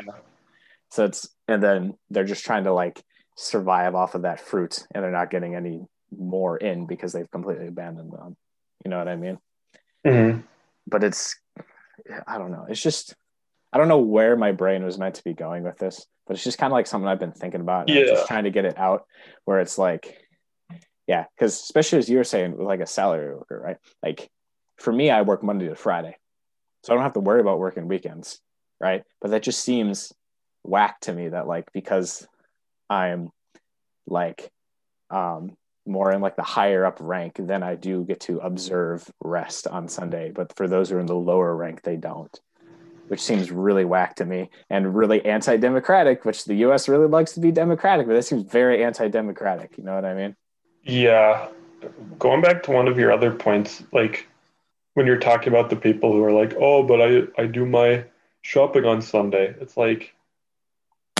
So it's and then they're just trying to like survive off of that fruit, and they're not getting any more in because they've completely abandoned them. You know what I mean? Mm-hmm. But it's I don't know. It's just I don't know where my brain was meant to be going with this, but it's just kind of like something I've been thinking about. And yeah. I'm just trying to get it out where it's like yeah, because especially as you were saying, like a salary worker, right? Like for me, I work Monday to Friday, so I don't have to worry about working weekends, right? But that just seems whack to me that like because I'm like um more in like the higher up rank, then I do get to observe rest on Sunday. But for those who are in the lower rank, they don't, which seems really whack to me and really anti democratic, which the US really likes to be democratic, but that seems very anti democratic. You know what I mean? Yeah. Going back to one of your other points, like when you're talking about the people who are like, oh, but I, I do my shopping on Sunday. It's like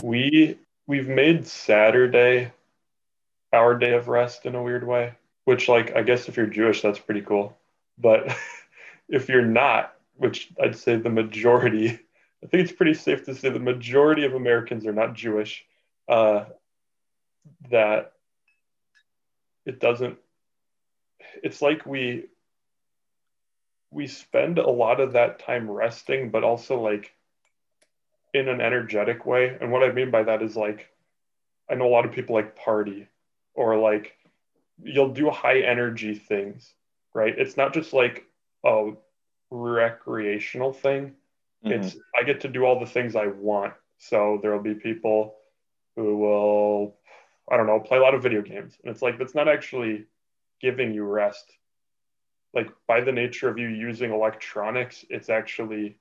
we we've made Saturday our day of rest in a weird way. Which like I guess if you're Jewish, that's pretty cool. But *laughs* if you're not, which I'd say the majority, *laughs* I think it's pretty safe to say the majority of Americans are not Jewish. Uh, that it doesn't it's like we we spend a lot of that time resting but also like in an energetic way and what i mean by that is like i know a lot of people like party or like you'll do high energy things right it's not just like a recreational thing mm-hmm. it's i get to do all the things i want so there'll be people who will I don't know, play a lot of video games. And it's like, that's not actually giving you rest. Like by the nature of you using electronics, it's actually,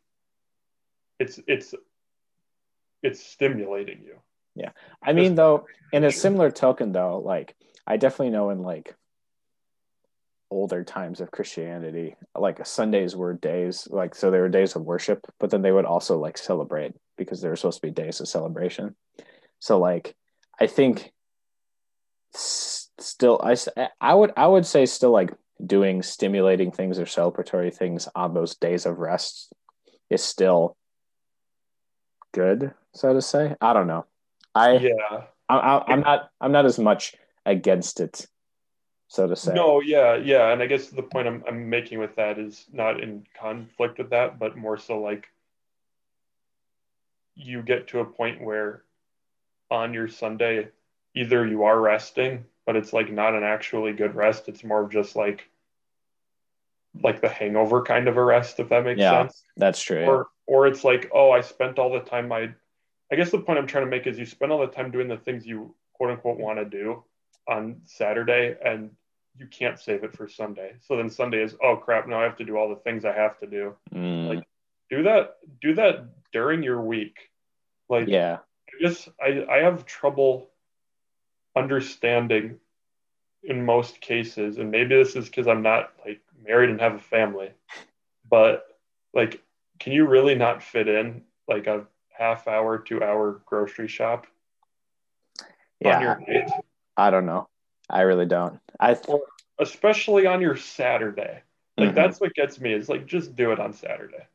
it's, it's, it's stimulating you. Yeah. I mean, though, in a similar token, though, like I definitely know in like older times of Christianity, like Sundays were days, like, so there were days of worship, but then they would also like celebrate because there were supposed to be days of celebration. So, like, I think still I, I would I would say still like doing stimulating things or celebratory things on those days of rest is still good so to say I don't know I yeah I, I'm not I'm not as much against it, so to say. No, yeah, yeah, and I guess the point I'm I'm making with that is not in conflict with that, but more so like you get to a point where on your Sunday, either you are resting, but it's like not an actually good rest. It's more of just like like the hangover kind of a rest, if that makes Yeah, sense. That's true. Or or it's like, oh, I spent all the time I I guess the point I'm trying to make is you spend all the time doing the things you quote unquote want to do on Saturday and you can't save it for Sunday. So then Sunday is, oh crap, now I have to do all the things I have to do. Mm, like, Do that do that during your week. Like yeah. I just I, I have trouble understanding in most cases, and maybe this is because I'm not like married and have a family, but like, can you really not fit in like a half hour, two hour grocery shop Yeah. on your date, I don't know. I really don't. I especially on your Saturday? Like Mhm. that's what gets me is like just do it on Saturday.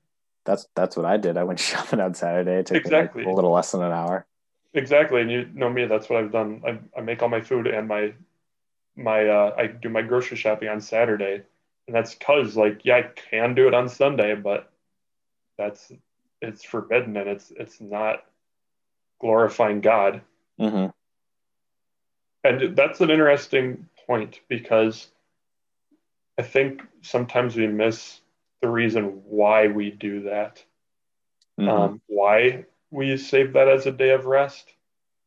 that's that's what I did. I went *laughs* shopping on Saturday. It took Exactly. like, a little less than an hour. Exactly, and you know me. That's what I've done. I, I make all my food and my my uh, I do my grocery shopping on Saturday, and that's cause like yeah, I can do it on Sunday, but that's it's forbidden and it's it's not glorifying God. hmm And that's an interesting point because I think sometimes we miss the reason why we do that. hmm um, why we save that as a day of rest.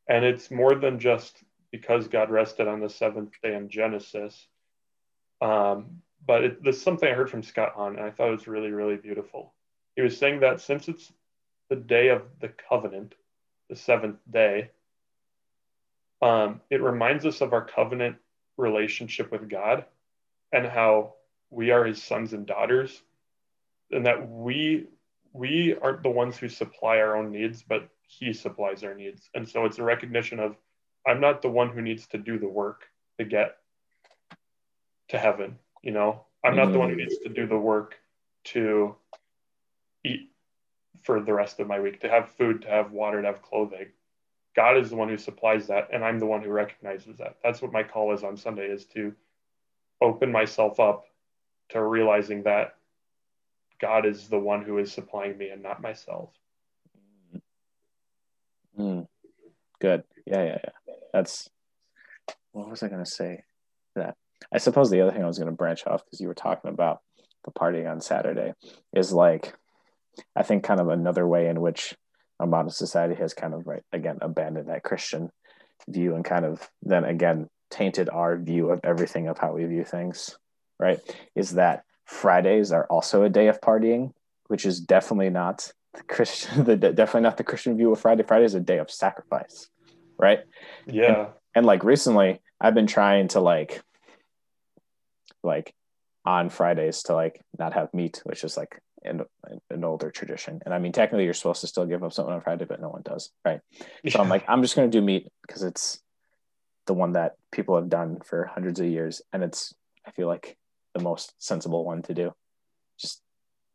And it's more than just because God rested on the seventh day in Genesis. Um, but it, there's something I heard from Scott Hahn, and I thought it was really, really beautiful. He was saying that since it's the day of the covenant, the seventh day, um, it reminds us of our covenant relationship with God and how we are his sons and daughters, and that we we aren't the ones who supply our own needs, but he supplies our needs. And so it's a recognition of I'm not the one who needs to do the work to get to heaven, you know. I'm not the one who needs to do the work to eat for the rest of my week, to have food, to have water, to have clothing. God is the one who supplies that, and I'm the one who recognizes that. That's what my call is on Sunday is to open myself up to realizing that God is the one who is supplying me and not myself. Mm. Good. Yeah, yeah, yeah. That's what was I going to say? That I suppose the other thing I was going to branch off because you were talking about the party on Saturday is like I think kind of another way in which our modern society has kind of right again abandoned that Christian view and kind of then again tainted our view of everything of how we view things. Right? Is that Fridays are also a day of partying, which is definitely not the Christian, *laughs* the definitely not the Christian view of Friday. Friday is a day of sacrifice, right? Yeah. And like recently, I've been trying to like, like, on Fridays to like not have meat, which is like an, an older tradition. And I mean, technically, you're supposed to still give up something on Friday, but no one does, right? So I'm like, I'm just going to do meat because it's the one that people have done for hundreds of years, and it's I feel like the most sensible one to do. Just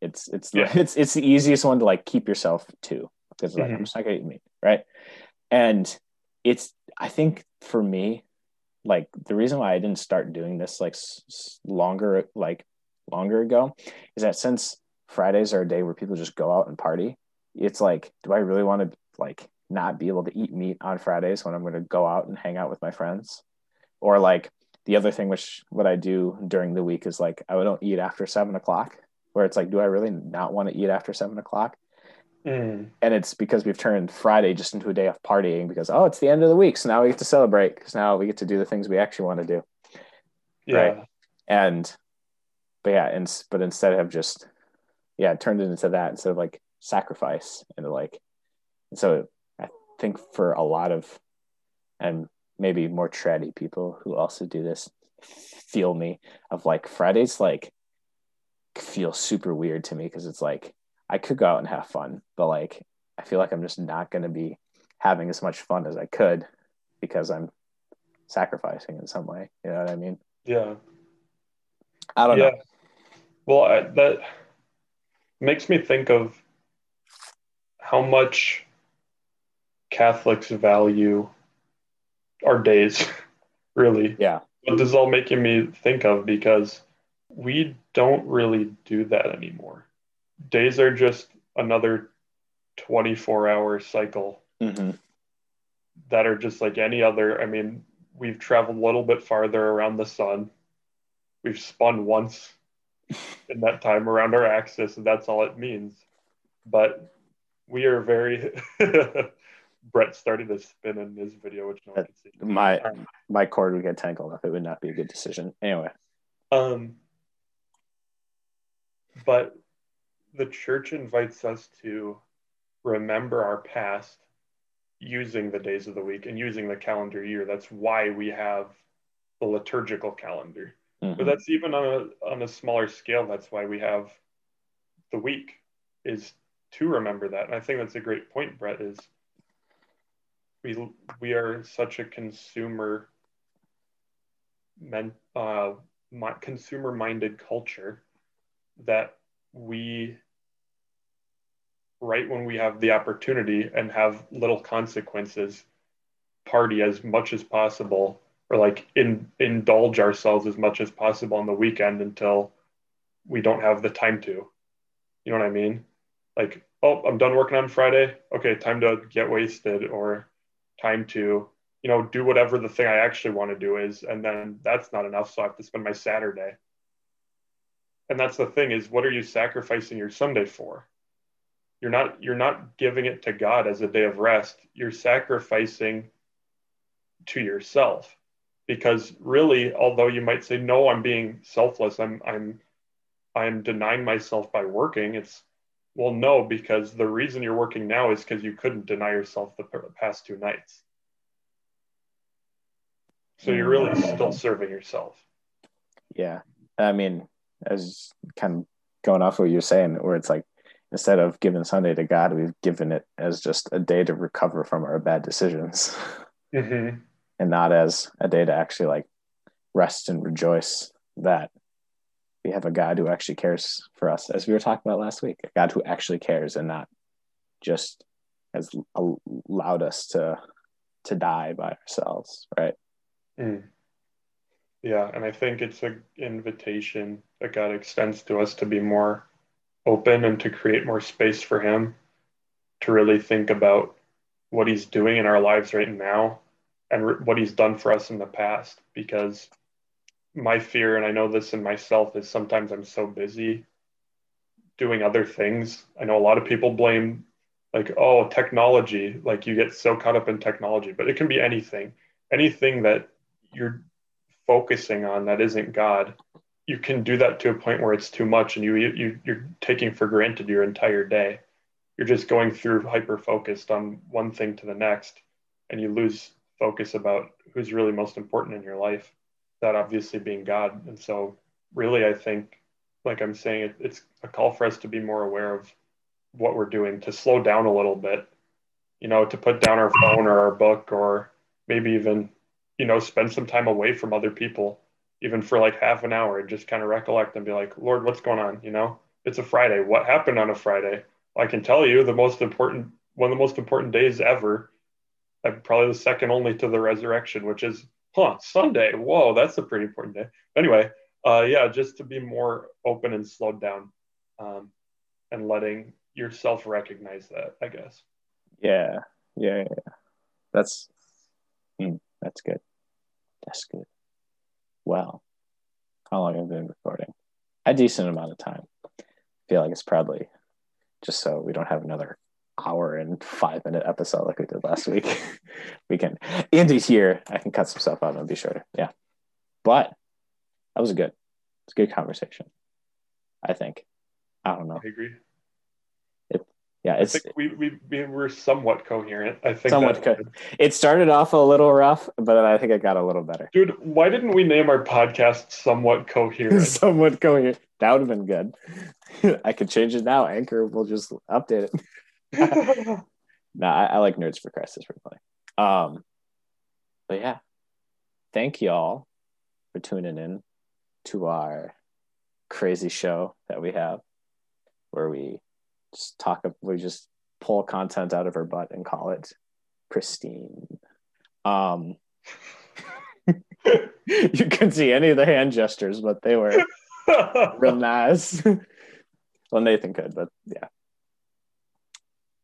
it's it's Yeah. *laughs* it's it's the easiest one to like keep yourself to because like mm-hmm. I'm just not gonna eat meat, right? And it's I think for me, like the reason why I didn't start doing this like s- longer like longer ago is that since Fridays are a day where people just go out and party, it's like, do I really want to like not be able to eat meat on Fridays when I'm going to go out and hang out with my friends? Or like the other thing, which what I do during the week is like I don't eat after seven o'clock. Where it's like, do I really not want to eat after seven o'clock? Mm, And it's because we've turned Friday just into a day of partying because oh, it's the end of the week, so now we get to celebrate because now we get to do the things we actually want to do. yeah. Right. And but yeah, and but instead of just yeah, it turned it into that instead of like sacrifice and like and so I think for a lot of and maybe more traddy people who also do this feel me of like Fridays like feel super weird to me because it's like I could go out and have fun, but like I feel like I'm just not going to be having as much fun as I could because I'm sacrificing in some way. You know what I mean? Yeah. I don't yeah. know. Well, I, that makes me think of how much Catholics value our days. *laughs* really. Yeah. What this is all making me think of because we don't really do that anymore. Days are just another 24 hour cycle hmm that are just like any other. I mean, we've traveled a little bit farther around the sun. We've spun once in that time around our axis, and that's all it means. But we are very. *laughs* Brett started to spin in his video, which no one can see. My Um, my cord would get tangled up. It would not be a good decision. Anyway. Um, but the church invites us to remember our past using the days of the week and using the calendar year. That's why we have the liturgical calendar. Mhm. But that's even on a on a smaller scale. That's why we have the week is to remember that. And I think that's a great point, Brett. Is we we are such a consumer men uh consumer minded culture that we right when we have the opportunity and have little consequences party as much as possible or like in, indulge ourselves as much as possible on the weekend until we don't have the time to. You know what i mean? Like oh i'm done working on friday. Okay time to get wasted or time to you know do whatever the thing i actually want to do is and then that's not enough so i have to spend my saturday. And that's the thing is what are you sacrificing your sunday for? You're not you're not giving it to god as a day of rest. You're sacrificing to yourself because really although you might say no i'm being selfless. I'm i'm i'm denying myself by working it's well no because the reason you're working now is because you couldn't deny yourself the past two nights. So you're really still serving yourself. Yeah. I mean, as kind of going off what you're saying, where it's like instead of giving Sunday to God, we've given it as just a day to recover from our bad decisions. *laughs* Mm-hmm. And not as a day to actually like rest and rejoice that we have a God who actually cares for us, as we were talking about last week, a God who actually cares and not just has al- allowed us to to die by ourselves, right? Mm. Yeah, and I think it's an invitation that God extends to us to be more open and to create more space for Him to really think about what He's doing in our lives right now and re- what He's done for us in the past. Because my fear, and I know this in myself, is sometimes I'm so busy doing other things. I know a lot of people blame, like, oh, technology, like you get so caught up in technology, but it can be anything, anything that you're focusing on that isn't God, you can do that to a point where it's too much, and you you you're taking for granted your entire day. You're just going through hyper focused on one thing to the next, and you lose focus about who's really most important in your life. That obviously being God, and so really, I think, like I'm saying, it, it's a call for us to be more aware of what we're doing, to slow down a little bit, you know, to put down our phone or our book, or maybe even you know, spend some time away from other people, even for like half an hour, and just kind of recollect and be like, Lord, what's going on? You know, it's a Friday. What happened on a Friday? Well, I can tell you the most important, one of the most important days ever, uh, probably the second only to the resurrection, which is, huh, Sunday. Whoa, that's a pretty important day. Anyway, uh, yeah, just to be more open and slowed down um, and letting yourself recognize that, I guess. Yeah, yeah, yeah. That's hmm, that's good. That's good. Well, how long have we been recording? A decent amount of time. I feel like it's probably just so we don't have another hour and five minute episode like we did last *laughs* week. we can Andy's here. I can cut some stuff out and be shorter. Yeah. But that was good. It's a good conversation. I think. I don't know. I agree. Yeah, I it's think we, we, we were somewhat coherent. I think Somewhat co- it started off a little rough, but I think it got a little better. Dude, why didn't we name our podcast somewhat *laughs* coherent? Somewhat coherent. That would have been good. *laughs* I could change it now. Anchor will just update it. *laughs* No, I, I like Nerds for pretty funny. Um, but yeah, thank y'all for tuning in to our crazy show that we have, where we just talk. We just pull content out of our butt and call it pristine. Um, *laughs* you couldn't see any of the hand gestures, but they were *laughs* real nice. well, Nathan could, but yeah.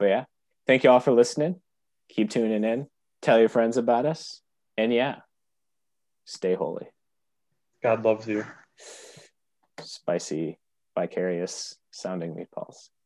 But yeah, thank you all for listening. Keep tuning in. Tell your friends about us. And yeah, stay holy. God loves you. Spicy, vicarious sounding meatballs.